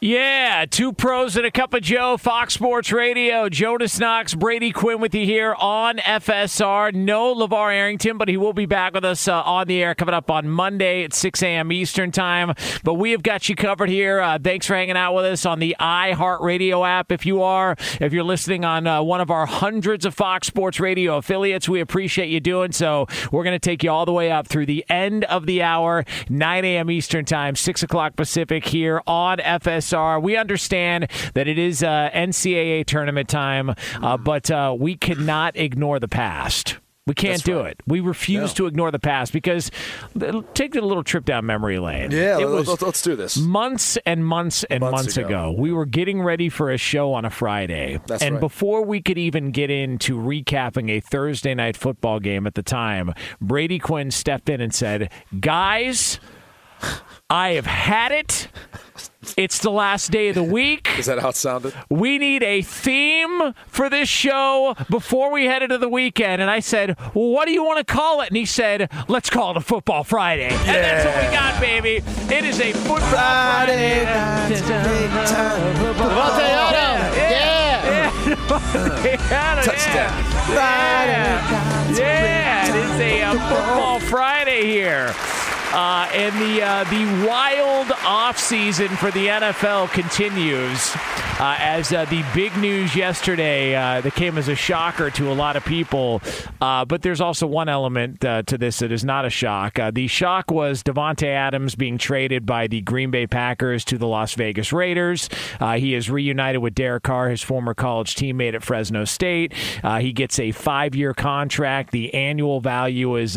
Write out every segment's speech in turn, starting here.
Yeah, two pros and a cup of Joe, Fox Sports Radio. Jonas Knox, Brady Quinn with you here on FSR. No LeVar Arrington, but he will be back with us uh, on the air coming up on Monday at 6 a.m. Eastern Time. But we have got you covered here. Uh, thanks for hanging out with us on the iHeartRadio app. If you are, if you're listening on uh, one of our hundreds of Fox Sports Radio affiliates, we appreciate you doing so. We're going to take you all the way up through the end of the hour, 9 a.m. Eastern Time, 6 o'clock Pacific here on FSR. Are we understand that it is uh, NCAA tournament time, uh, but uh, we cannot ignore the past. We can't That's do right. it. We refuse to ignore the past because take a little trip down memory lane. Yeah, it let's, was let's, let's do this. months and months and months, Months ago. ago. We were getting ready for a show on a Friday. That's and right. before we could even get into recapping a Thursday night football game at the time, Brady Quinn stepped in and said, Guys, I have had it. It's the last day of the week. Is that how it sounded? We need a theme for this show before we head into the weekend. And I said, Well, what do you want to call it? And he said, Let's call it a Football Friday. And that's what we got, baby. It is a Football Friday. Yeah. Yeah. Touchdown. Yeah. Yeah. It is a Football Friday here. Uh, and the uh, the wild offseason for the NFL continues uh, as uh, the big news yesterday uh, that came as a shocker to a lot of people. Uh, but there's also one element uh, to this that is not a shock. Uh, the shock was Davante Adams being traded by the Green Bay Packers to the Las Vegas Raiders. He is reunited with Derek Carr, his former college teammate at Fresno State. He gets a five-year contract. The annual value is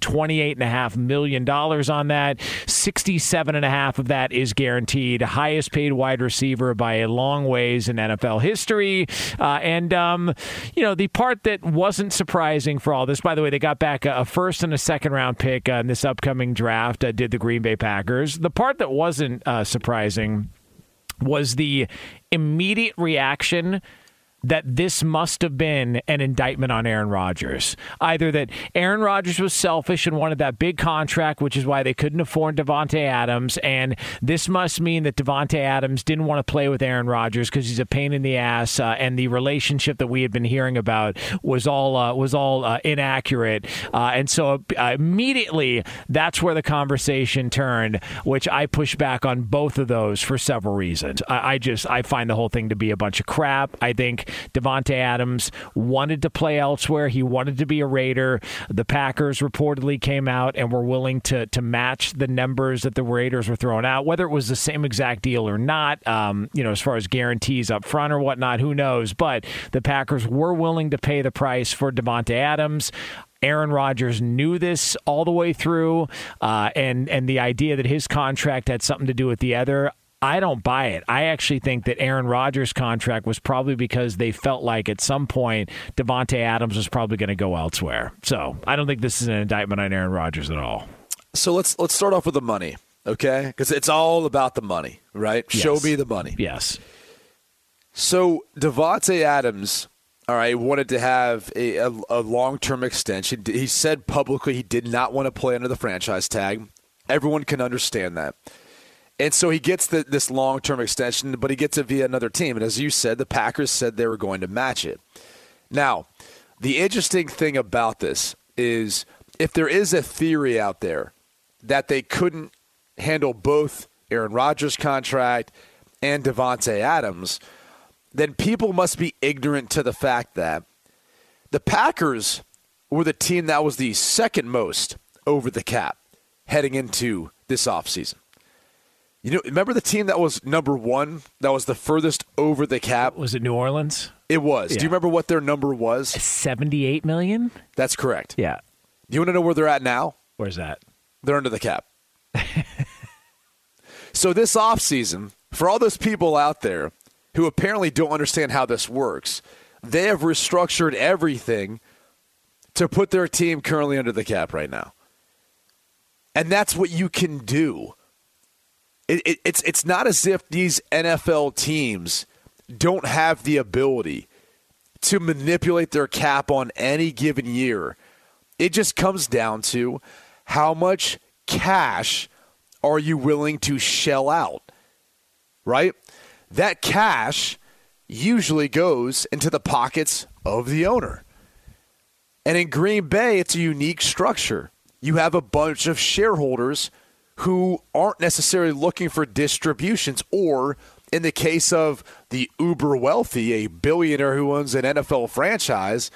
twenty-eight and a half million dollars on that. Sixty-seven and a half of that is guaranteed. Highest paid wide receiver by a long ways in NFL history. Uh, and um, you know the part that wasn't surprising for all this. By the way, they got back a, a first and a second round pick uh, in this upcoming draft. Uh, did the Green Bay Packers? The part that wasn't uh, surprising was the immediate reaction that this must have been an indictment on Aaron Rodgers. Either that Aaron Rodgers was selfish and wanted that big contract, which is why they couldn't afford Davante Adams, and this must mean that Davante Adams didn't want to play with Aaron Rodgers because he's a pain in the ass, uh, and the relationship that we had been hearing about was all uh, was all uh, inaccurate, uh, and so uh, immediately that's where the conversation turned, which I push back on both of those for several reasons. I, I just I find the whole thing to be a bunch of crap. I think Davante Adams wanted to play elsewhere. He wanted to be a Raider. The Packers reportedly came out and were willing to to match the numbers that the Raiders were throwing out. Whether it was the same exact deal or not, um, you know, as far as guarantees up front or whatnot, who knows? But the Packers were willing to pay the price for Davante Adams. Aaron Rodgers knew this all the way through, uh, and and the idea that his contract had something to do with the other. I don't buy it. I actually think that Aaron Rodgers' contract was probably because they felt like at some point Davante Adams was probably going to go elsewhere. So I don't think this is an indictment on Aaron Rodgers at all. So let's let's start off with the money, okay? Because it's all about the money, right? Show me the money. Yes. So Davante Adams, all right, wanted to have a, a, a long term extension. He said publicly he did not want to play under the franchise tag. Everyone can understand that. And so he gets the, this long term extension, but he gets it via another team. And as you said, the Packers said they were going to match it. Now, the interesting thing about this is if there is a theory out there that they couldn't handle both Aaron Rodgers' contract and Davante Adams, then people must be ignorant to the fact that the Packers were the team that was the second most over the cap heading into this offseason. You know, remember the team that was number one, that was the furthest over the cap? Was it New Orleans? It was. Do you remember what their number was? 78 million? That's correct. Yeah. Do You want to know where they're at now? Where's that? They're under the cap. so this offseason, for all those people out there who apparently don't understand how this works, they have restructured everything to put their team currently under the cap right now. And that's what you can do. It, it, it's it's not as if these NFL teams don't have the ability to manipulate their cap on any given year. It just comes down to how much cash are you willing to shell out, right? That cash usually goes into the pockets of the owner. And in Green Bay, it's a unique structure. You have a bunch of shareholders who aren't necessarily looking for distributions, or in the case of the uber wealthy, a billionaire who owns an NFL franchise,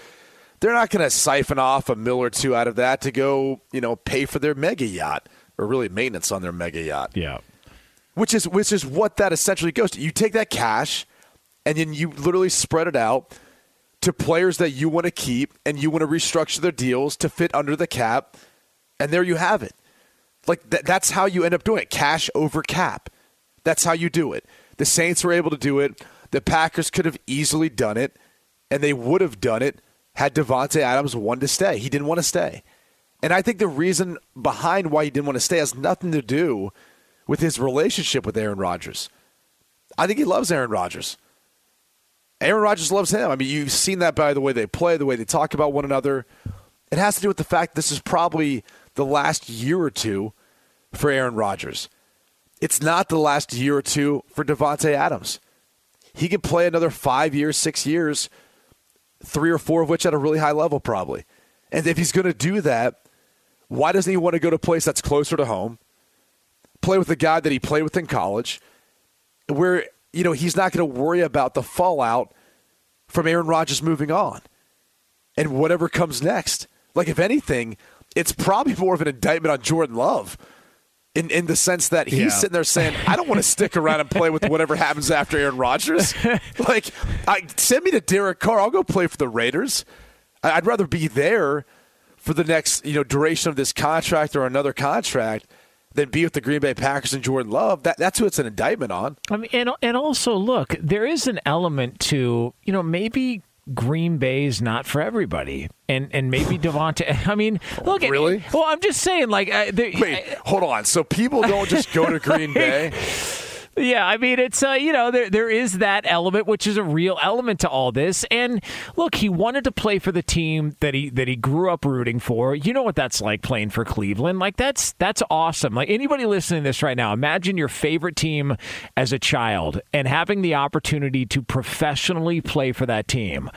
they're not going to siphon off a mill or two out of that to go, you know, pay for their mega yacht or really maintenance on their mega yacht Yeah. which is which is what that essentially goes to. You take that cash and then you literally spread it out to players that you want to keep and you want to restructure their deals to fit under the cap, and there you have it. Like th- that's how you end up doing it. Cash over cap. That's how you do it. The Saints were able to do it. The Packers could have easily done it, and they would have done it had Davante Adams wanted to stay. He didn't want to stay. And I think the reason behind why he didn't want to stay has nothing to do with his relationship with Aaron Rodgers. I think he loves Aaron Rodgers. Aaron Rodgers loves him. I mean, you've seen that by the way they play, the way they talk about one another. It has to do with the fact this is probably the last year or two for Aaron Rodgers. It's not the last year or two for Davante Adams. He could play another five years, six years, three or four of which at a really high level, probably. And if he's going to do that, why doesn't he want to go to a place that's closer to home? Play with the guy that he played with in college, where you know he's not going to worry about the fallout from Aaron Rodgers moving on and whatever comes next. Like if anything, it's probably more of an indictment on Jordan Love. In, in the sense that he's Yeah. sitting there saying, I don't want to stick around and play with whatever happens after Aaron Rodgers. like, I, send me to Derek Carr. I'll go play for the Raiders. I- I'd rather be there for the next you know duration of this contract or another contract than be with the Green Bay Packers and Jordan Love. That, that's who it's an indictment on. I mean, and and also look, there is an element to you know maybe Green Bay's not for everybody, and and maybe Davante. I mean, look, at- Really? well, I'm just saying, like, uh, Wait, hold on. So people don't just go to Green Bay. Yeah, I mean it's uh, you know there there is that element which is a real element to all this. And look, he wanted to play for the team that he that he grew up rooting for. You know what that's like playing for Cleveland. Like that's that's awesome. Like anybody listening to this right now, imagine your favorite team as a child and having the opportunity to professionally play for that team.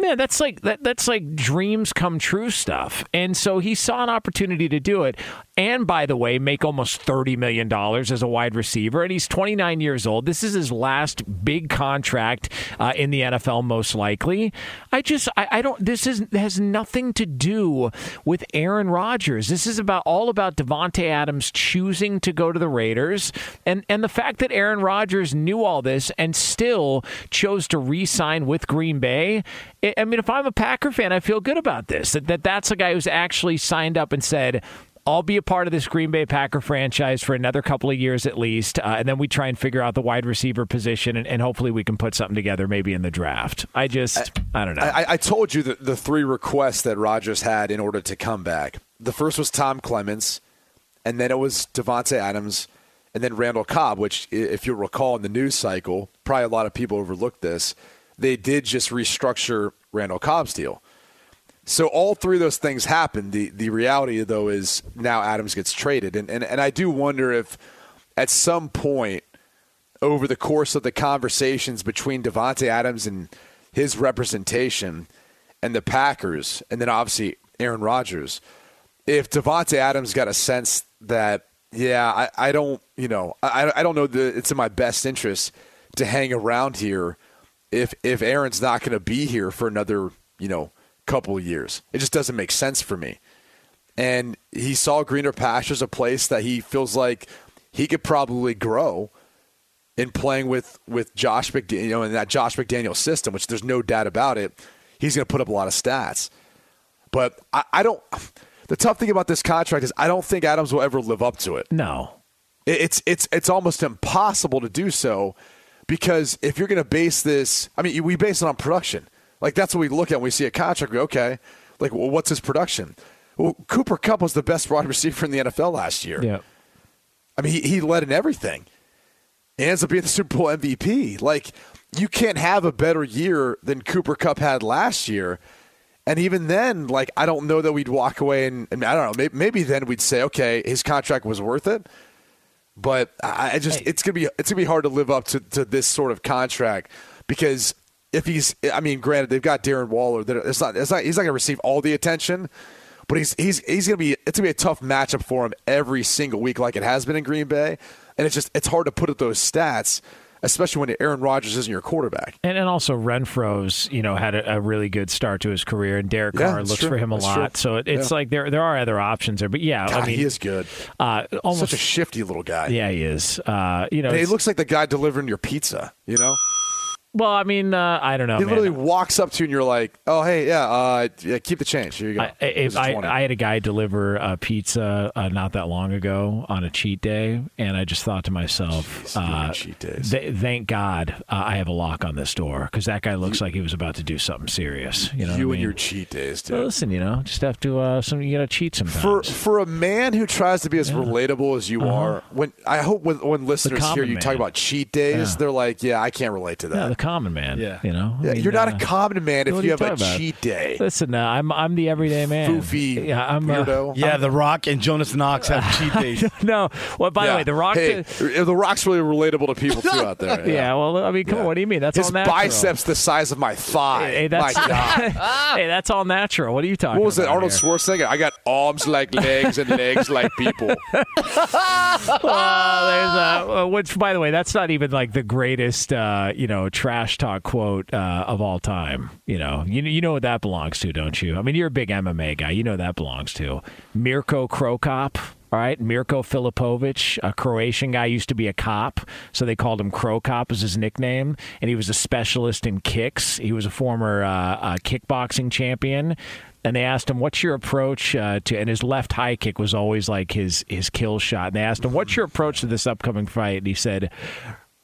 Man, that's like that that's like dreams come true stuff. And so he saw an opportunity to do it. And by the way, make almost thirty million dollars as a wide receiver. And he's twenty nine years old. This is his last big contract uh, in the NFL, most likely. I just I, I don't. This is has nothing to do with Aaron Rodgers. This is about all about Davante Adams choosing to go to the Raiders, and and the fact that Aaron Rodgers knew all this and still chose to re-sign with Green Bay. I I mean, if I'm a Packer fan, I feel good about this. That, that that's a guy who's actually signed up and said, I'll be a part of this Green Bay Packer franchise for another couple of years at least, uh, and then we try and figure out the wide receiver position, and, and hopefully we can put something together maybe in the draft. I just, I, don't know. I, I told you the, the three requests that Rogers had in order to come back. The first was Tom Clements, and then it was Davante Adams, and then Randall Cobb. Which, if you'll recall, in the news cycle, probably a lot of people overlooked this. They did just restructure Randall Cobb's deal. So all three of those things happened. The the reality though is now Adams gets traded, and and, and I do wonder if at some point over the course of the conversations between Davante Adams and his representation and the Packers, and then obviously Aaron Rodgers, if Davante Adams got a sense that yeah, I, I don't you know I, I don't know that it's in my best interest to hang around here if if Aaron's not going to be here for another you know couple of years. It just doesn't make sense for me. And he saw greener pastures, a place that he feels like he could probably grow in playing with with Josh McDaniel, you know, in that Josh McDaniel system, which there's no doubt about it. He's going to put up a lot of stats. But I, I don't. The tough thing about this contract is I don't think Adams will ever live up to it. no. It- It's it's it's almost impossible to do so because if you're going to base this, I mean, we base it on production. Like that's what we look at when we see a contract. We go, okay, like well, what's his production? Well, Cooper Kupp was the best wide receiver in the NFL last year. Yeah. I mean, he, he led in everything. He ends up being the Super Bowl MVP. Like, you can't have a better year than Cooper Kupp had last year. And even then, like, I don't know that we'd walk away and, and I don't know, maybe, maybe then we'd say, okay, his contract was worth it. But I I just, it's gonna be, it's gonna be hard to live up to, to this sort of contract because if he's, I mean, granted, they've got Darren Waller. that It's not, it's not, he's not gonna receive all the attention, but he's, he's, he's gonna be, it's gonna be a tough matchup for him every single week, like it has been in Green Bay. And it's just, it's hard to put up those stats, especially when Aaron Rodgers isn't your quarterback. And, and also Renfrow's, you know, had a, a really good start to his career, and Derek Yeah, Carr looks true. for him a That's lot. true. So it, it's Yeah. like there there are other options there. But yeah, God, I mean, he is good. uh, almost Such a shifty little guy. yeah, he is. Uh, you know, he looks like the guy delivering your pizza, you know? Well. I mean, uh, I don't know. He man. literally walks up to you and you're like, "Oh, hey, yeah, uh, yeah keep the change. Here you go." I, I, I had a guy deliver a pizza uh, not that long ago on a cheat day, and I just thought to myself, Jeez, uh, cheat days. th- "Thank God uh, I have a lock on this door because that guy looks like he was about to do something serious." You know, you and mean? your cheat days, Well, listen, you know, just have to. Uh, some you got to cheat sometimes. For for a man who tries to be as relatable as you are, when I hope when, when listeners hear Uh-huh. you talk about cheat days, Yeah. they're like, "Yeah, I can't relate to yeah, that." the common man. Yeah. you know, I mean, you're not uh, a common man if what you have a about? cheat day. Listen, uh, I'm I'm the everyday man. Foofy yeah, I'm uh, weirdo. Yeah, The Rock and Jonas Knox have cheat days. no, well, by the way, the Rock. Hey, the Rock's really relatable to people too out there. yeah, well, I mean, come on, what do you mean? That's His all natural. biceps the size of my thigh. Hey, that's, my God. hey, that's all natural. What are you talking about? What was it? Arnold here? Schwarzenegger. I got arms like legs and legs like people. Well, there's a, uh, which, by the way, that's not even like the greatest, uh, you know, trash talk quote uh, of all time. You know, you you know what that belongs to, don't you? I mean, you're a big MMA guy. You know that belongs to Mirko Cro Cop. All right, Mirko Filipovic, a Croatian guy, used to be a cop, so they called him Cro Cop as his nickname, and he was a specialist in kicks. He was a former uh, uh, kickboxing champion and they asked him, "What's your approach uh, to?" And his left high kick was always like his his kill shot. And they asked him, "What's your approach to this upcoming fight?" And he said,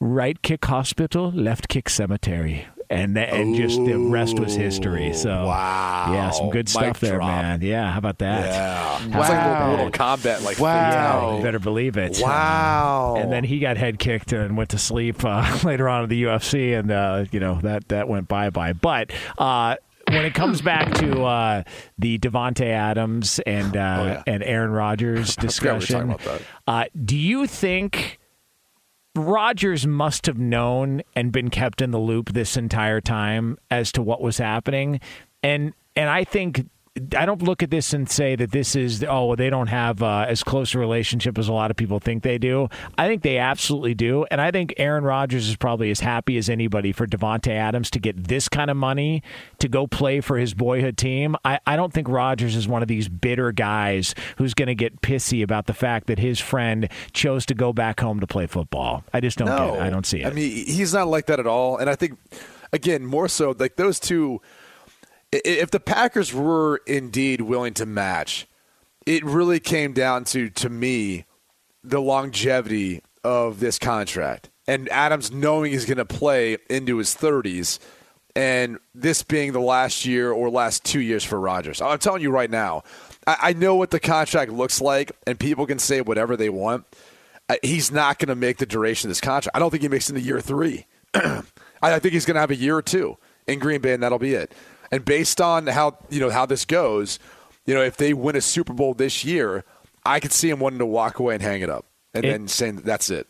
"Right kick hospital, left kick cemetery." and and just the rest was history. So wow. yeah, some good Mic stuff there, drop. man. Yeah, how about that? Yeah. How It's like little combat, like Yeah, you better believe it. Wow. And then he got head kicked and went to sleep uh, later on in the UFC, and uh, you know that that went bye bye. But uh, when it comes back to uh, the Davante Adams and uh, and Aaron Rodgers Oh, we discussion, uh, do you think? Rodgers must have known and been kept in the loop this entire time as to what was happening, and and I think I don't look at this and say that this is oh well, they don't have uh, as close a relationship as a lot of people think they do. I think they absolutely do, and I think Aaron Rodgers is probably as happy as anybody for Davante Adams to get this kind of money to go play for his boyhood team. I, I don't think Rodgers is one of these bitter guys who's going to get pissy about the fact that his friend chose to go back home to play football. I just don't no, get it. I don't see it. I mean, he's not like that at all. And I think, again, more so like those two. If the Packers were indeed willing to match, it really came down to to me the longevity of this contract and Adams knowing he's going to play into his 30s and this being the last year or last two years for Rodgers. I'm telling you right now, I, I know what the contract looks like, and people can say whatever they want. Uh, he's not going to make the duration of this contract. I don't think he makes it into year three. I, I think he's going to have a year or two in Green Bay, and that'll be it. And based on how you know how this goes, you know, if they win a Super Bowl this year, I could see him wanting to walk away and hang it up, and It- then saying that's it.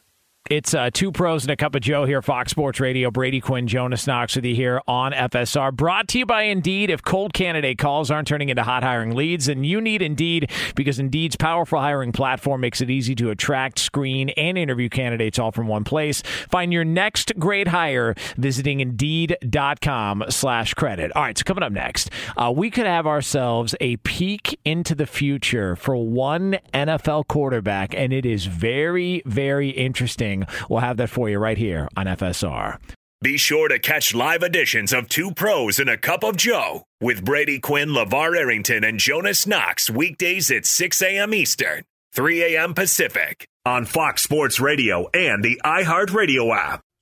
It's uh, two pros and a cup of Joe here, Fox Sports Radio. Brady Quinn, Jonas Knox with you here on FSR. Brought to you by Indeed. If cold candidate calls aren't turning into hot hiring leads, then you need Indeed because Indeed's powerful hiring platform makes it easy to attract, screen, and interview candidates all from one place. Find your next great hire visiting Indeed.com slash credit. All right, so coming up next, uh, we could have ourselves a peek into the future for one NFL quarterback, and it is very, very interesting. We'll have that for you right here on FSR. Be sure to catch live editions of Two Pros and a Cup of Joe with Brady Quinn, Lavar Arrington, and Jonas Knox weekdays at 6 a.m. Eastern, 3 a.m. Pacific on Fox Sports Radio and the iHeartRadio app.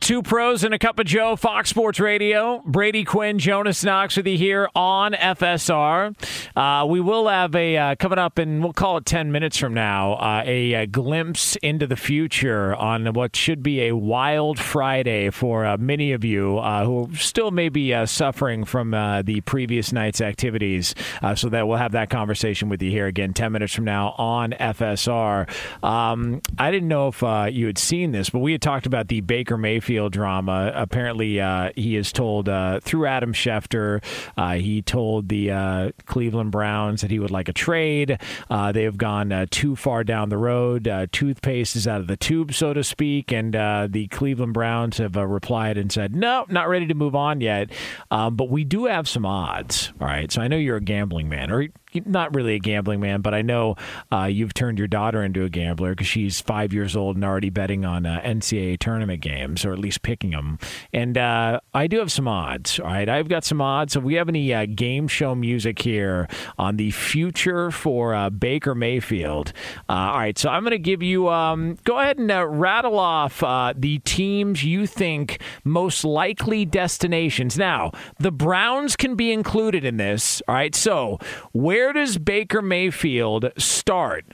Two pros and a cup of Joe, Fox Sports Radio. Brady Quinn, Jonas Knox with you here on FSR. Uh, we will have a uh, coming up, and we'll call it ten minutes from now, uh, a, a, glimpse into the future on what should be a wild Friday for uh, many of you uh, who still may be uh, suffering from the previous night's activities. so that we'll have that conversation with you here again ten minutes from now on FSR. Um, I didn't know if you had seen this, but we had talked about the Baker Mayfield Mayfield drama. Apparently, uh, he is told uh, through Adam Schefter, uh, he told the uh, Cleveland Browns that he would like a trade. Uh, they have gone too far down the road. toothpaste is out of the tube, so to speak, and the Cleveland Browns have replied and said, no, not ready to move on yet. Um, but we do have some odds. All right. So I know you're a gambling man, or not really a gambling man, but I know uh, you've turned your daughter into a gambler because she's five years old and already betting on uh, NCAA tournament games, or at least picking them. And uh, I do have some odds. All right, I've got some odds. If we have any uh, game show music here on the future for uh, Baker Mayfield, uh, all right. So I'm going to give you. Um, go ahead and rattle off the teams you think most likely destinations. Now, the Browns can be included in this. All right. So where where does Baker Mayfield start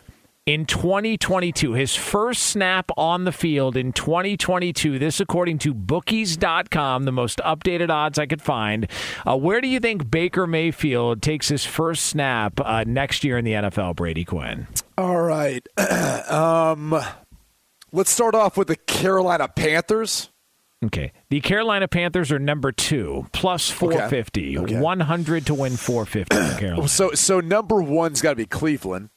in 2022? His first snap on the field in 2022. This, according to bookies.com, the most updated odds I could find. Uh, where do you think Baker Mayfield takes his first snap uh, next year in the NFL, Brady Quinn? All right. um, let's start off with the Carolina Panthers. Okay. The Carolina Panthers are number two, plus 450. Okay. Okay. 100 to win 450 Carolina. So, so number one's got to be Cleveland.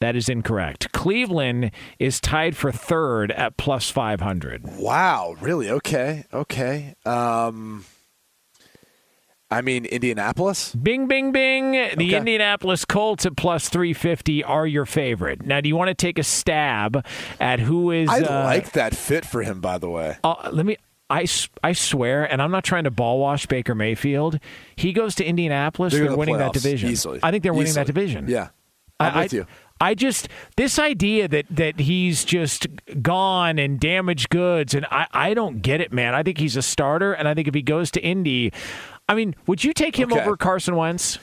That is incorrect. Cleveland is tied for third at plus 500. Wow. Really? Okay. Okay. Um, I mean, Indianapolis? Bing, bing, bing. The okay. Indianapolis Colts at plus 350 are your favorite. Now, do you want to take a stab at who is. I uh, like that fit for him, by the way. Uh, let me. I, I swear, and I'm not trying to ball wash Baker Mayfield. He goes to Indianapolis, they're, they're the winning that division. Easily. I think they're winning Easily. that division. Yeah. I'm I, with you. I just this idea that that he's just gone and damaged goods, and I I don't get it, man. I think he's a starter, and I think if he goes to Indy, I mean, would you take him okay. over Carson Wentz?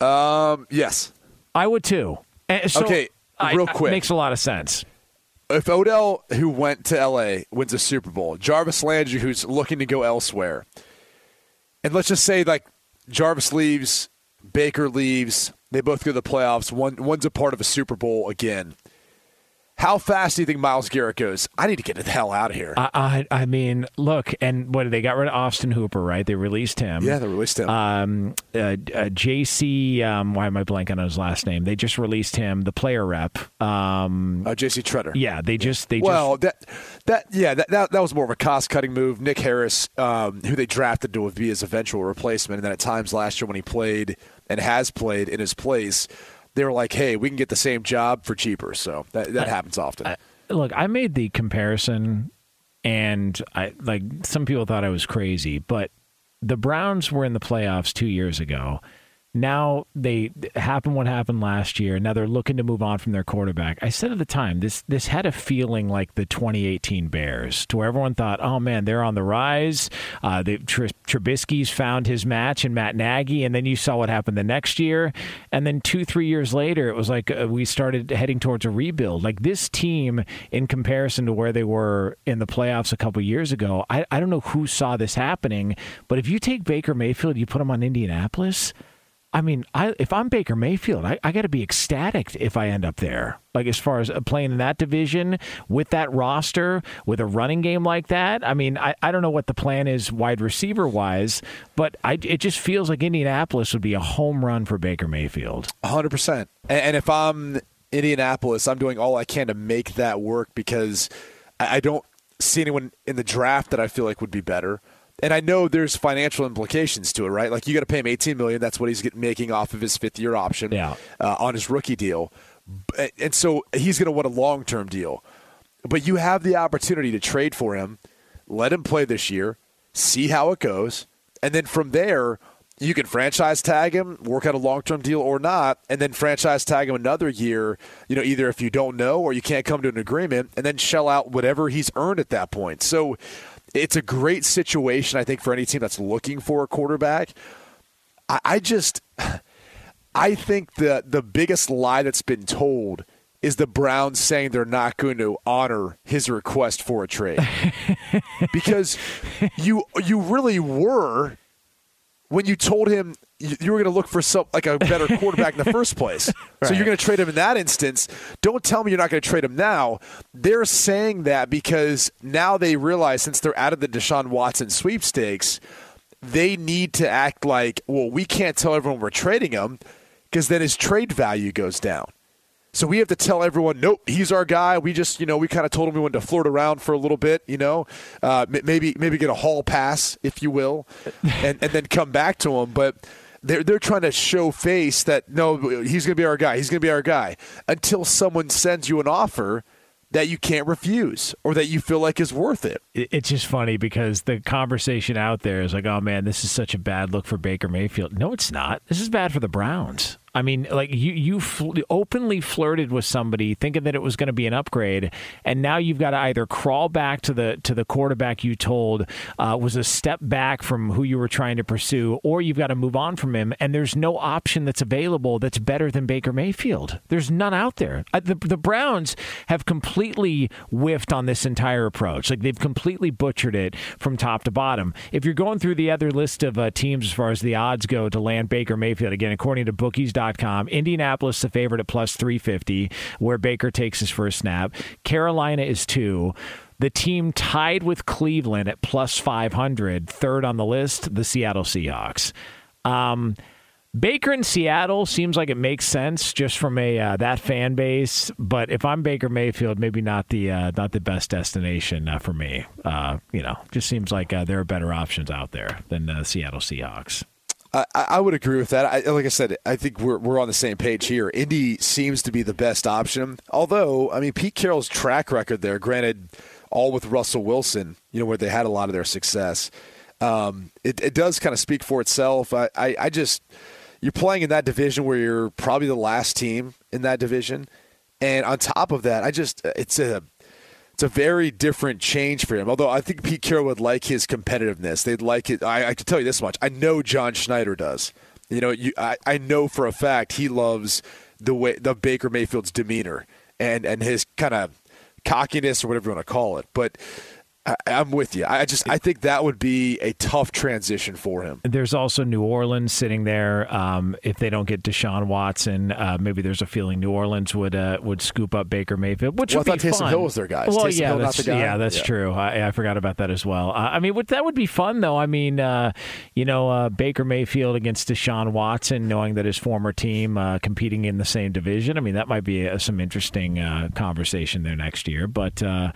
Um, yes, I would too. So okay, real I, quick, makes a lot of sense. If Odell, who went to LA, wins a Super Bowl, Jarvis Landry, who's looking to go elsewhere, and let's just say like Jarvis leaves, Baker leaves, they both go to the playoffs. One one's a part of a Super Bowl again. How fast do you think Myles Garrett goes? I need to get the hell out of here. I, I, I mean, look, and what they got rid of Austin Hooper, right? They released him. yeah, they released him. Um, uh, uh, JC, um, why am I blanking on his last name? They just released him, the player rep. Um, uh, J.C. Tretter. yeah, they just they Well, just that that yeah, that, that that was more of a cost cutting move. Nick Harris, um, who they drafted to be his eventual replacement, and then at times last year when he played and has played in his place, they were like, "Hey, we can get the same job for cheaper." So that that happens often. I- look, I made the comparison, and I like some people thought I was crazy, but the Browns were in the playoffs two years ago. Now they happened what happened last year. Now they're looking to move on from their quarterback. I said at the time this this had a feeling like the 2018 Bears, to where everyone thought, "Oh man, they're on the rise." Uh, the Tr- Trubisky's found his match in Matt Nagy, and then you saw what happened the next year, and then two three years later, it was like uh, we started heading towards a rebuild. Like this team, in comparison to where they were in the playoffs a couple years ago, I I don't know who saw this happening, but if you take Baker Mayfield, you put him on Indianapolis. I mean, I, if I'm Baker Mayfield, I, I got to be ecstatic if I end up there. Like as far as uh, playing in that division with that roster, with a running game like that. I mean, I, I don't know what the plan is wide receiver wise, but I, it just feels like Indianapolis would be a home run for Baker Mayfield. hundred percent. And, and if I'm Indianapolis, I'm doing all I can to make that work because I, I don't see anyone in the draft that I feel like would be better. And I know there's financial implications to it, right? Like you got to pay him 18 million. That's what he's get, making off of his fifth year option Yeah. uh, on his rookie deal, and so he's going to want a long term deal. But you have the opportunity to trade for him, let him play this year, see how it goes, and then from there you can franchise tag him, work out a long term deal or not, and then franchise tag him another year. You know, either if you don't know or you can't come to an agreement, and then shell out whatever he's earned at that point. So it's a great situation, I think, for any team that's looking for a quarterback. I, I just, I think the the biggest lie that's been told is the Browns saying they're not going to honor his request for a trade because you you really were when you told him you you were going to look for some like a better quarterback in the first place. So you're going to trade him in that instance. Don't tell me you're not going to trade him now. They're saying that because now they realize since they're out of the Deshaun Watson sweepstakes, they need to act like, well, we can't tell everyone we're trading him because then his trade value goes down. So we have to tell everyone, nope, he's our guy. We just, you know, we kind of told him we wanted to flirt around for a little bit, you know, uh, maybe maybe get a hall pass, if you will, and, and then come back to him. But they're they're trying to show face that no, he's going to be our guy. He's going to be our guy until someone sends you an offer that you can't refuse or that you feel like is worth it. It- It's just funny because the conversation out there is like, oh man, this is such a bad look for Baker Mayfield. No, it's not. This is bad for the Browns. I mean, like you you fl- openly flirted with somebody, thinking that it was going to be an upgrade, and now you've got to either crawl back to the to the quarterback you told uh, was a step back from who you were trying to pursue, or you've got to move on from him. And there's no option that's available that's better than Baker Mayfield. There's none out there. Uh, the the Browns have completely whiffed on this entire approach. Like they've completely butchered it from top to bottom. If you're going through the other list of uh, teams as far as the odds go to land Baker Mayfield, again, according to bookies.com, Indianapolis the favorite at plus 350, where Baker takes his first snap. Carolina is two. The team tied with Cleveland at plus 500, third on the list, the Seattle Seahawks. Um, Baker in Seattle seems like it makes sense just from a uh, that fan base, but if I'm Baker Mayfield, maybe not the uh, not the best destination uh, for me. Uh, you know, just seems like uh, there are better options out there than uh, Seattle Seahawks. I, I would agree with that. I, like I said, I think we're we're on the same page here. Indy seems to be the best option. Although, I mean, Pete Carroll's track record there, granted, all with Russell Wilson, you know, where they had a lot of their success, um, it, it does kind of speak for itself. I, I, I just you're playing in that division where you're probably the last team in that division, and on top of that, I just it's a it's a very different change for him. Although I think Pete Carroll would like his competitiveness. They'd like it. I, I can tell you this much. I know John Schneider does. You know, you, I, I know for a fact he loves the way the Baker Mayfield's demeanor and and his kind of cockiness or whatever you want to call it. But I, I'm with you. I just I think that would be a tough transition for him. There's also New Orleans sitting there. Um, if they don't get Deshaun Watson, uh, maybe there's a feeling New Orleans would uh, would scoop up Baker Mayfield, which Well, I thought be Taysom fun. Hill was their guy. Well, Taysom yeah, Hill that's, guy? yeah, that's Yeah. true. I, I forgot about that as well. Uh, I mean, would, that would be fun though. I mean, uh, you know, uh, Baker Mayfield against Deshaun Watson, knowing that his former team uh, competing in the same division. I mean, that might be uh some interesting uh, conversation there next year. But uh,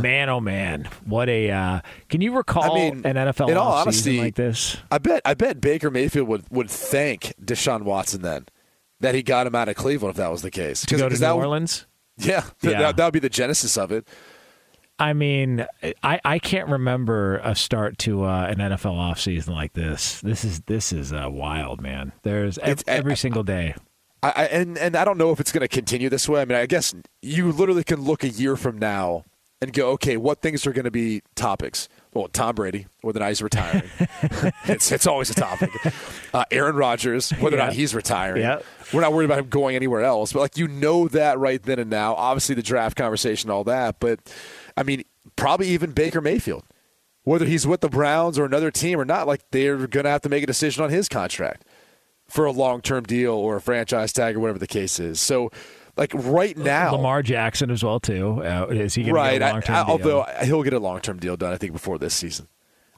man, oh man, what a! Uh, can you recall I mean, an NFL in all offseason honesty, like this? I bet I bet Baker Mayfield would, would thank Deshaun Watson then that he got him out of Cleveland if that was the case. To go to New that Orleans. yeah, Yeah. That, that would be the genesis of it. I mean, I, I can't remember a start to uh, an NFL offseason like this. This is this is uh, wild, man. There's I- every single day. I, I and and I don't know if it's going to continue this way. I mean, I guess you literally can look a year from now and go, okay, what things are going to be topics? Well, Tom Brady, whether or not he's retiring, it's it's always a topic. Uh, Aaron Rodgers, whether or not he's retiring. Yeah. We're not worried about him going anywhere else, but like you know that right then and now. Obviously, the draft conversation, all that, but I mean, probably even Baker Mayfield, whether he's with the Browns or another team or not, like they're going to have to make a decision on his contract for a long term deal or a franchise tag or whatever the case is. So, like right now, Lamar Jackson as well too. Uh, is he going to right? get a I- long term I- deal? although he'll get a long term deal done, I think before this season.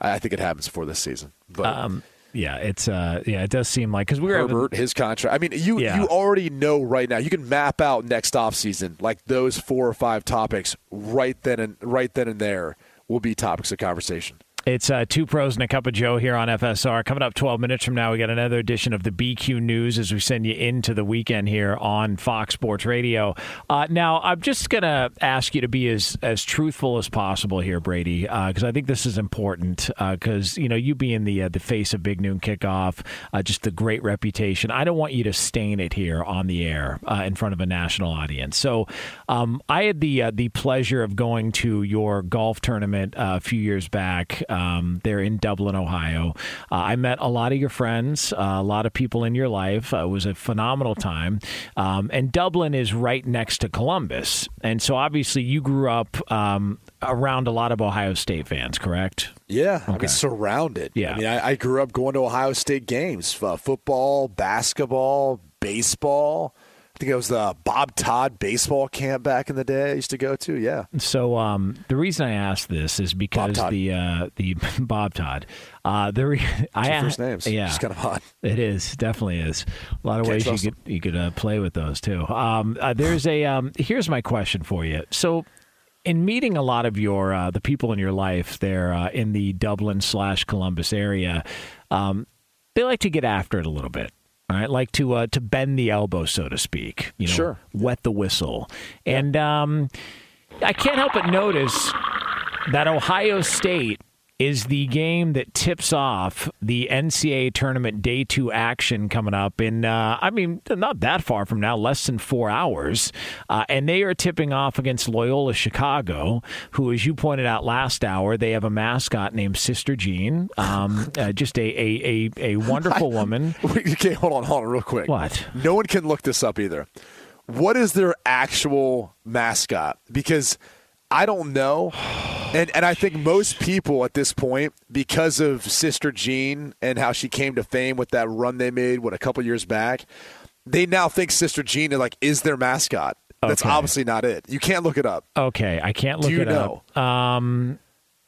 I, I think it happens before this season. But um, yeah, it's uh, yeah, it does seem like because we were having- Herbert, his contract. I mean, you Yeah. you already know right now. You can map out next offseason like those four or five topics right then and right then and there will be topics of conversation. It's uh, two pros and a cup of Joe here on FSR. Coming up 12 minutes from now, we got another edition of the BQ News as we send you into the weekend here on Fox Sports Radio. Uh, now, I'm just going to ask you to be as, as truthful as possible here, Brady, because I think this is important. Because you know, you being the uh, the face of Big Noon Kickoff, uh, just the great reputation. I don't want you to stain it here on the air uh, in front of a national audience. So, um, I had the uh, the pleasure of going to your golf tournament uh, a few years back. Um, there in Dublin, Ohio. Uh, I met a lot of your friends, uh, a lot of people in your life. Uh, it was a phenomenal time. Um, and Dublin is right next to Columbus, and so obviously you grew up um, around a lot of Ohio State fans, correct? Yeah, I Okay. mean, surrounded. Yeah. I mean, I, I grew up going to Ohio State games: uh, football, basketball, baseball. I think it was the Bob Todd baseball camp back in the day. I used to go to. Yeah, So um, the reason I asked this is because the uh, the Bob Todd, uh, the re- I Two a- first names. yeah, Just kind of odd. It is definitely is a lot of Can't ways you could you could uh, play with those too. Um, uh, there's a um, here's my question for you. So, in meeting a lot of your uh, the people in your life there uh, in the Dublin slash Columbus area, um, they like to get after it a little bit. All right, like to uh, to bend the elbow, so to speak. You know, Sure. wet the whistle, and um, I can't help but notice that Ohio State is the game that tips off the NCAA tournament day two action coming up in, uh, I mean, not that far from now, less than four hours. Uh, and they are tipping off against Loyola Chicago, who, as you pointed out last hour, they have a mascot named Sister Jean, um, uh, just a, a, a, a wonderful woman. okay, hold on, hold on, real quick. What? No one can look this up either. What is their actual mascot? Because I don't know. And and I think most people at this point, because of Sister Jean and how she came to fame with that run they made, what a couple years back, they now think Sister Jean is like is their mascot. That's Okay. obviously not it. You can't look it up. Okay, I can't look Do you it up. Um,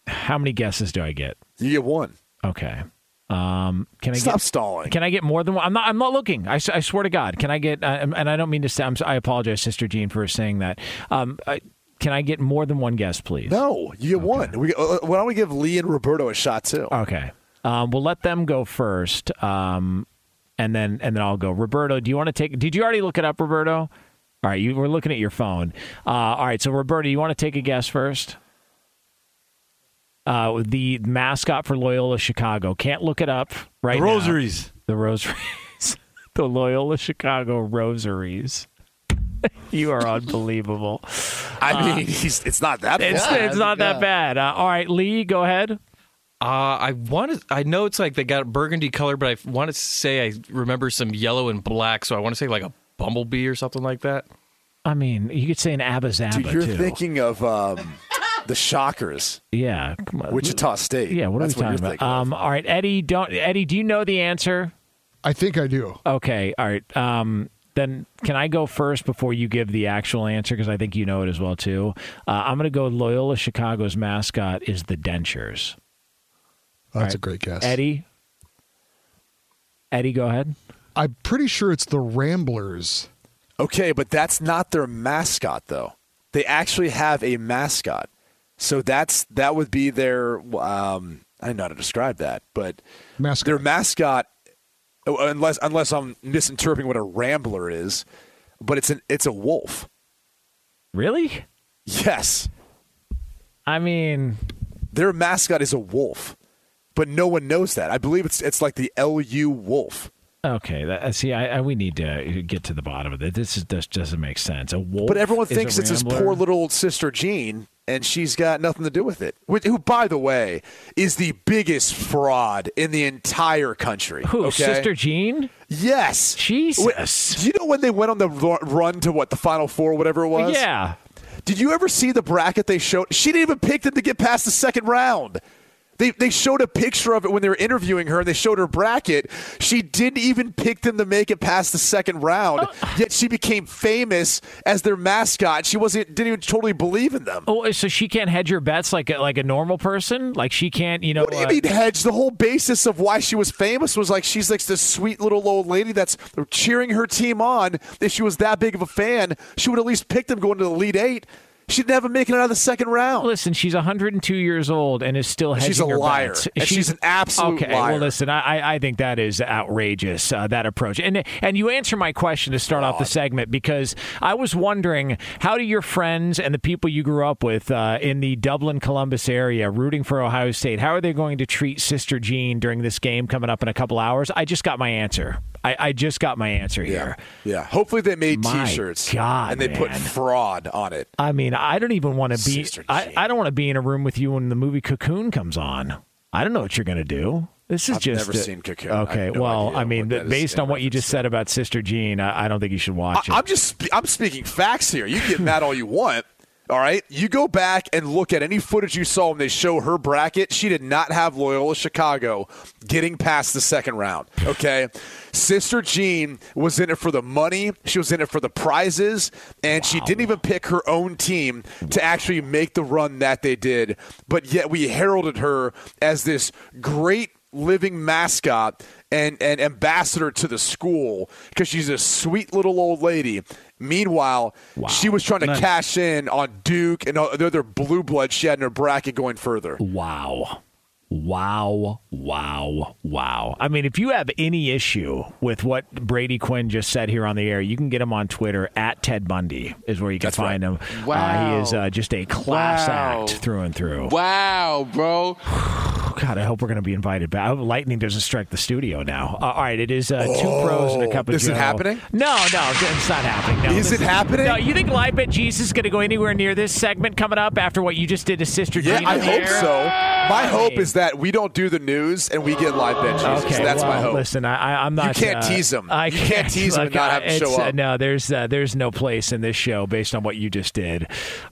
how many guesses do I get? You get one. Okay. Um, can I Stop get, stalling. Can I get more than one? I'm not. I'm not looking. I swear to God. Can I get? Uh, and I don't mean to. Say, I'm, s- I apologize, Sister Jean, for saying that. Um, uh, can I get more than one guess, please? No, you get one. We, uh, why don't we give Lee and Roberto a shot too? Okay. Um, we'll let them go first, um, and then and then I'll go. Roberto, do you want to take? Did you already look it up, Roberto? All right, you were looking at your phone. Uh, all right, so Roberto, you want to take a guess first? Uh, the mascot for Loyola Chicago. Can't look it up right now. Rosaries. The Rosaries. the Loyola Chicago Rosaries. you are unbelievable. I mean, he's, it's not that It's, bad. it's not that bad. Uh, all right, Lee, go ahead. Uh, I want to. I know it's like they got burgundy color, but I want to say I remember some yellow and black. So I want to say like a bumblebee or something like that. I mean, you could say an Abba Zaba, Dude, you're too. thinking of um, The Shockers. Yeah, come on. Wichita State. Yeah, what That's are we talking about? Um, all right, Eddie. Don't Eddie. Do you know the answer? I think I do. Okay. All right. Um, then can I go first before you give the actual answer because I think you know it as well too. Uh, I'm going to go. Loyola Chicago's mascot is the Dentures. Oh, that's right. a great guess. Eddie. Eddie, go ahead. I'm pretty sure it's the Ramblers. Okay, but that's not their mascot though. They actually have a mascot. So that's that would be their um I don't know how to describe that, but Mascot. their mascot Oh, unless unless I'm misinterpreting what a rambler is, but it's an it's a wolf. Really? Yes. I mean, Their mascot is a wolf. But no one knows that. I believe it's it's like the LU wolf. Okay. That, uh, see, I, I, we need to get to the bottom of it. This is this doesn't make sense. A wolf. But everyone thinks it's his poor little sister Jean, and she's got nothing to do with it. Which- Who, by the way, is the biggest fraud in the entire country. Who? okay? Sister Jean? Yes. Jesus. Do you know when they went on the run to what the Final Four, whatever it was? Yeah. Did you ever see the bracket they showed? She didn't even pick them to get past the second round. They, they showed a picture of it when they were interviewing her and they showed her bracket. She didn't even pick them to make it past the second round, yet she became famous as their mascot. She wasn't didn't even totally believe in them. Oh, so she can't hedge her bets like a, like a normal person? Like she can't, you know? What do you uh, mean hedge? The whole basis of why she was famous was like she's like this sweet little old lady that's cheering her team on. If she was that big of a fan, she would at least pick them going to the Elite Eight. She didn't have them making it out of the second round. Listen, she's 102 years old and is still hedging She's a her liar. bets. And she's an absolute okay, liar. well, listen, I I- I think that is outrageous uh, that approach. And and you answer my question to start off the segment because I was wondering how do your friends and the people you grew up with uh, in the Dublin Columbus area rooting for Ohio State, how are they going to treat Sister Jean during this game coming up in a couple hours? I just got my answer. I, I just got my answer here. Yeah. Hopefully they made My T-shirts. God, and they put fraud on it. I mean, I don't even want to be. I, I don't want to be in a room with you when the movie Cocoon comes on. I don't know what you're going to do. This is I've just never a- seen Cocoon. I Okay, no well, I mean, what th- that is based on what you just said about Sister Jean, I, I don't think you should watch I, it. I'm just I'm speaking facts here. You can get mad all you want. All right, you go back and look at any footage you saw when they show her bracket. She did not have Loyola Chicago getting past the second round. Okay, Sister Jean was in it for the money. She was in it for the prizes, and she didn't even pick her own team to actually make the run that they did. But yet we heralded her as this great living mascot and, and ambassador to the school because she's a sweet little old lady. Meanwhile, she was trying to Nice. cash in on Duke and the other blue blood she had in her bracket going further. Wow. Wow, wow, wow. I mean, if you have any issue with what Brady Quinn just said here on the air, you can get him on Twitter at Ted Bundy, is where you can That's find right. him. Uh, Wow. he is uh, just a class Wow. act through and through. Wow, bro. God, I hope we're going to be invited back. I hope Lightning doesn't strike the studio now. Uh, all right, it is uh, two pros and a cup of Oh, is it happening? No, no, it's not happening. No, Is it happening? No, you think Live Bet Jesus is going to go anywhere near this segment coming up after what you just did to Sister Yeah? I hope so. My hope is that we don't do the news and we get live bet Jesus. Okay, That's well, my hope. Listen, I, I'm not. You can't uh, them. I You can't tease 'em and look, not have 'em show uh, up. no, there's uh, there's no place in this show based on what you just did.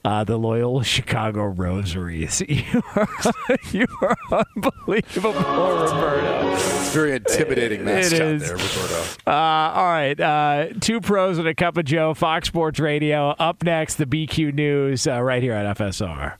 Uh, the Loyola Chicago Rosaries. You are, you are unbelievable, Roberto. It's very intimidating It mascot is. there, Roberto. Uh, all right, uh, two pros and a cup of Joe. Fox Sports Radio. Up next, the BQ News uh, right here at FSR.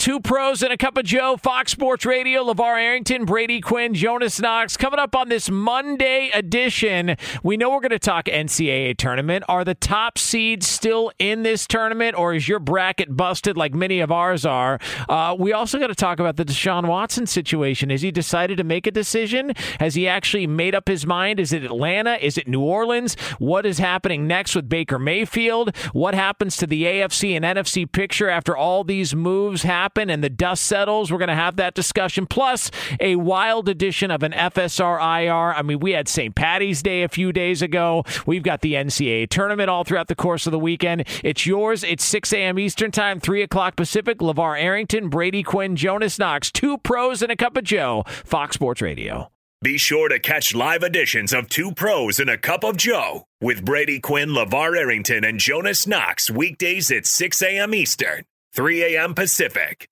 Two pros and a cup of Joe, Fox Sports Radio, LeVar Arrington, Brady Quinn, Jonas Knox. Coming up on this Monday edition, we know we're going to talk NCAA tournament. Are the top seeds still in this tournament, or is your bracket busted like many of ours are? Uh, we also got to talk about the Deshaun Watson situation. Has he decided to make a decision? Has he actually made up his mind? Is it Atlanta? Is it New Orleans? What is happening next with Baker Mayfield? What happens to the AFC and NFC picture after all these moves happen? Happen and the dust settles. We're going to have that discussion. Plus, a wild edition of an FSR IR. I mean, we had St. Patty's Day a few days ago. We've got the NCAA tournament all throughout the course of the weekend. It's yours. It's 6 a.m. Eastern Time, 3 o'clock Pacific. LeVar Arrington, Brady Quinn, Jonas Knox. Two pros and a cup of Joe. Fox Sports Radio. Be sure to catch live editions of Two Pros and a Cup of Joe with Brady Quinn, LeVar Arrington, and Jonas Knox weekdays at 6 a.m. Eastern, 3 a.m. Pacific.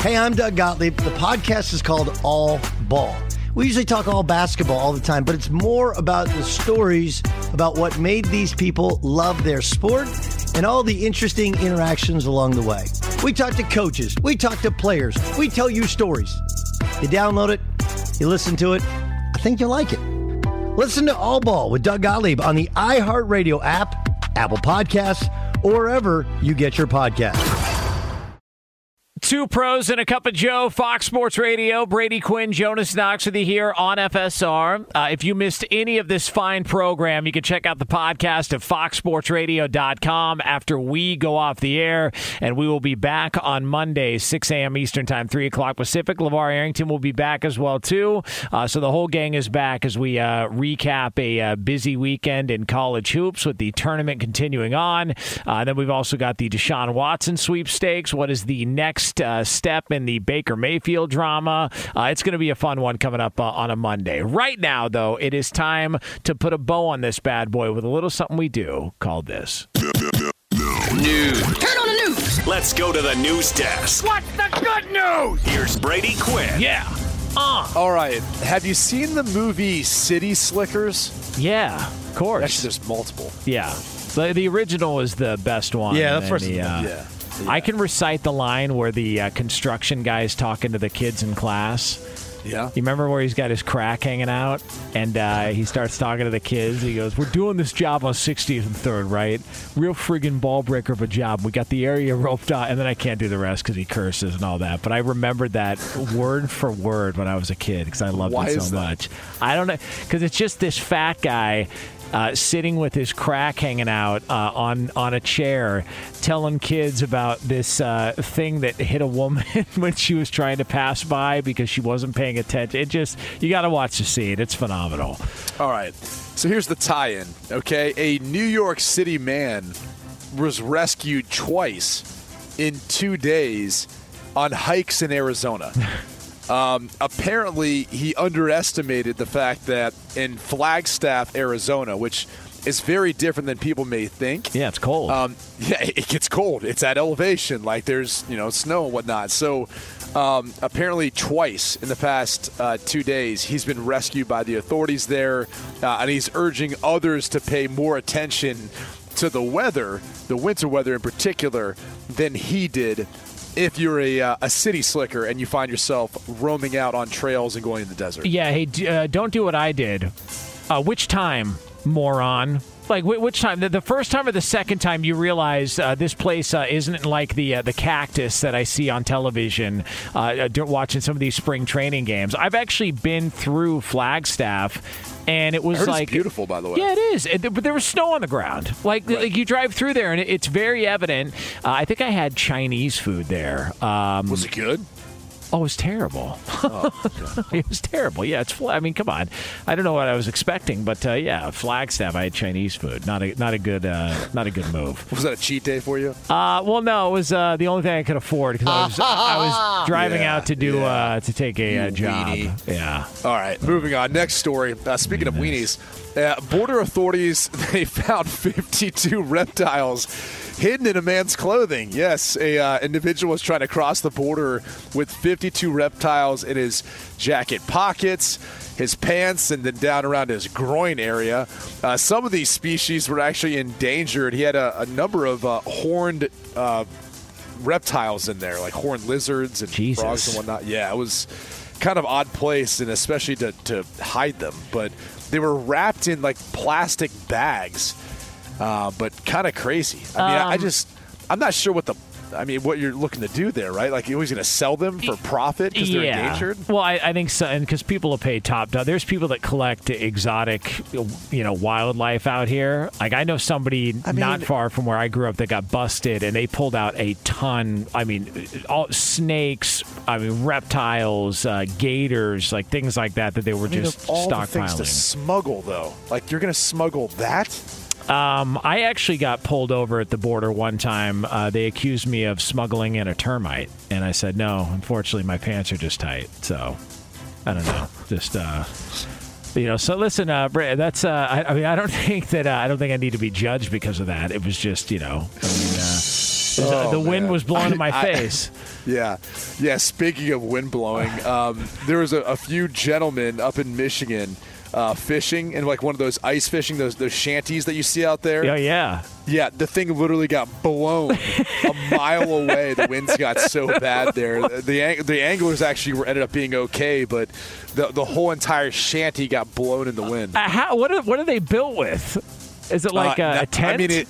Hey, I'm Doug Gottlieb. The podcast is called All Ball. We usually talk all basketball all the time, but it's more about the stories about what made these people love their sport and all the interesting interactions along the way. We talk to coaches, we talk to players, we tell you stories. You download it, you listen to it. I think you'll like it. Listen to All Ball with Doug Gottlieb on the iHeartRadio app, Apple Podcasts, or wherever you get your podcasts. Two pros and a cup of Joe, Fox Sports Radio. Brady Quinn, Jonas Knox with you here on FSR. Uh, if you missed any of this fine program, you can check out the podcast at foxsportsradio.com after we go off the air. And we will be back on Monday, 6 a.m. Eastern Time, 3 o'clock Pacific. LeVar Arrington will be back as well, too. Uh, so the whole gang is back as we uh, recap a uh, busy weekend in college hoops with the tournament continuing on. Uh, then we've also got the Deshaun Watson sweepstakes. What is the next uh, step in the Baker Mayfield drama? Uh, it's going to be a fun one coming up uh, on a Monday. Right now, though, it is time to put a bow on this bad boy with a little something we do called this. News. Turn on the news. Let's go to the news desk. What's the good news? Here's Brady Quinn. Yeah. Uh. All right. Have you seen the movie City Slickers? Yeah, of course. Actually, there's multiple. Yeah. The, the original is the best one. Yeah, the and first the, one, uh, Yeah. I can recite the line where the uh, construction is talking to the kids in class. Yeah. You remember where he's got his crack hanging out, and uh, he starts talking to the kids. He goes, "We're doing this job on 60th and Third, right? Real friggin' ball breaker of a job. We got the area roped out, and then I can't do the rest because he curses and all that. But I remembered that word for word when I was a kid because I loved Why it so much. I don't know because it's just this fat guy. Uh, sitting with his crack hanging out uh, on on a chair, telling kids about this uh, thing that hit a woman when she was trying to pass by because she wasn't paying attention. It just you got to watch the scene. It's phenomenal. All right. So here's the tie-in. Okay, a New York City man was rescued twice in two days on hikes in Arizona. Um, apparently, he underestimated the fact that in Flagstaff, Arizona, which is very different than people may think. Yeah, it's cold. Um, yeah, it gets cold. It's at elevation, like there's you know snow and whatnot. So um, apparently, twice in the past uh, two days, he's been rescued by the authorities there, uh, and he's urging others to pay more attention to the weather, the winter weather in particular, than he did. If you're a, uh, a city slicker and you find yourself roaming out on trails and going in the desert, Yeah, hey, d- uh, don't do what I did. Uh, which time, moron? Like wh- which time? The, the first time or the second time you realize uh, this place uh, isn't like the uh, the cactus that I see on television watching some of these spring training games. I've actually been through Flagstaff, and it was I heard it's like beautiful, by the way. Yeah, it is. It- but there was snow on the ground. Like, like you drive through there, and it- it's very evident. Uh, I think I had Chinese food there. Um, was it good? Oh, it was terrible. it was terrible. Yeah, it's. I mean, come on. I don't know what I was expecting, but uh, yeah, Flagstaff. I had Chinese food. Not a not a good uh, not a good move. Was that a cheat day for you? Uh, well, no, it was uh, the only thing I could afford because I was I was driving Yeah, out to do yeah. uh, to take a uh, job. weenie. Yeah. All right, moving on. Next story. Uh, speaking of weenies, uh, border authorities they found 52 reptiles hidden in a man's clothing. Yes, a uh, individual was trying to cross the border with 52 reptiles in his jacket pockets. His pants and then down around his groin area. Uh, some of these species were actually endangered. He had a, a number of uh, horned uh, reptiles in there, like horned lizards and Jesus. frogs and whatnot. Yeah, it was kind of odd place, and especially to, to hide them. But they were wrapped in like plastic bags, uh, but kind of crazy. I mean, I, I Um, just I'm not sure what the I mean what you're looking to do there, right? Like you're always going to sell them for profit because they're yeah. endangered. Well, I, I think so, and because people will pay top dollar. There's people that collect exotic, you know, wildlife out here. Like I know somebody not far from where I grew up that got busted, and they pulled out a ton. I mean, all snakes. I mean, reptiles, uh, gators, like things like that that they were I mean, just of all the things to smuggle, though, like you're going to smuggle that. Um, I actually got pulled over at the border one time. Uh, they accused me of smuggling in a termite, and I said no. Unfortunately, my pants are just tight. So I don't know. Just uh, you know. So listen, uh, that's. Uh, I, I mean, I don't think that. Uh, I don't think I need to be judged because of that. It was just, you know. I mean, uh, Oh, the wind man. was blowing in my I- I- face. Yeah, yeah. Speaking of wind blowing, um, there was a, a few gentlemen up in Michigan uh, fishing and like one of those ice fishing, those those shanties that you see out there. Yeah, yeah. Yeah, the thing literally got blown a mile away. The winds got so bad there. The ang- the anglers actually were, ended up being okay, but the the whole entire shanty got blown in the wind. Uh, how, what are what are they built with? Is it like Uh, a, a tent? I mean, it.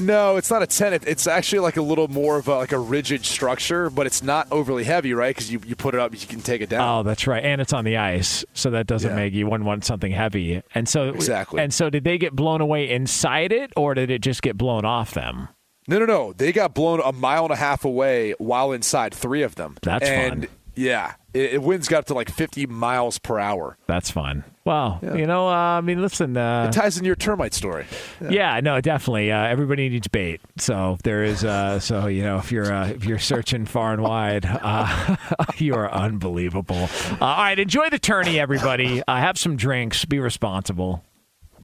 No, it's not a tent. It's actually like a little more of a, like a rigid structure, but it's not overly heavy, right? Because you, you put it up, you can take it down. Oh, that's right, and it's on the ice, so that doesn't Yeah. make you wouldn't want something heavy. And so Exactly. And so, did they get blown away inside it, or did it just get blown off them? No, no, no. They got blown a mile and a half away while inside. Three of them. That's and, fun. Yeah, it, it winds got up to like 50 miles per hour. That's fun. Well, Yeah. you know, uh, I mean, listen. Uh, It ties in your termite story. yeah. no, definitely. Uh, everybody needs bait, so there is. Uh, so you know, if you're uh, if you're searching far and wide, uh, you are unbelievable. Uh, all right, enjoy the tourney, everybody. Uh, have some drinks. Be responsible.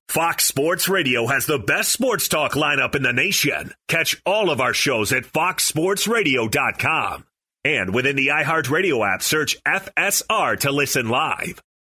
Fox Sports Radio has the best sports talk lineup in the nation. Catch all of our shows at foxsportsradio.com. And within the iHeartRadio app, search FSR to listen live.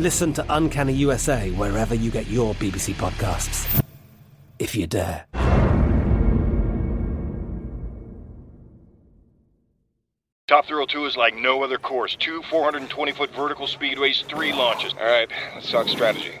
Listen to Uncanny USA wherever you get your BBC podcasts, if you dare. Top Thrill 2 is like no other course. Two 420 foot vertical speedways, three launches. All right, let's talk strategy.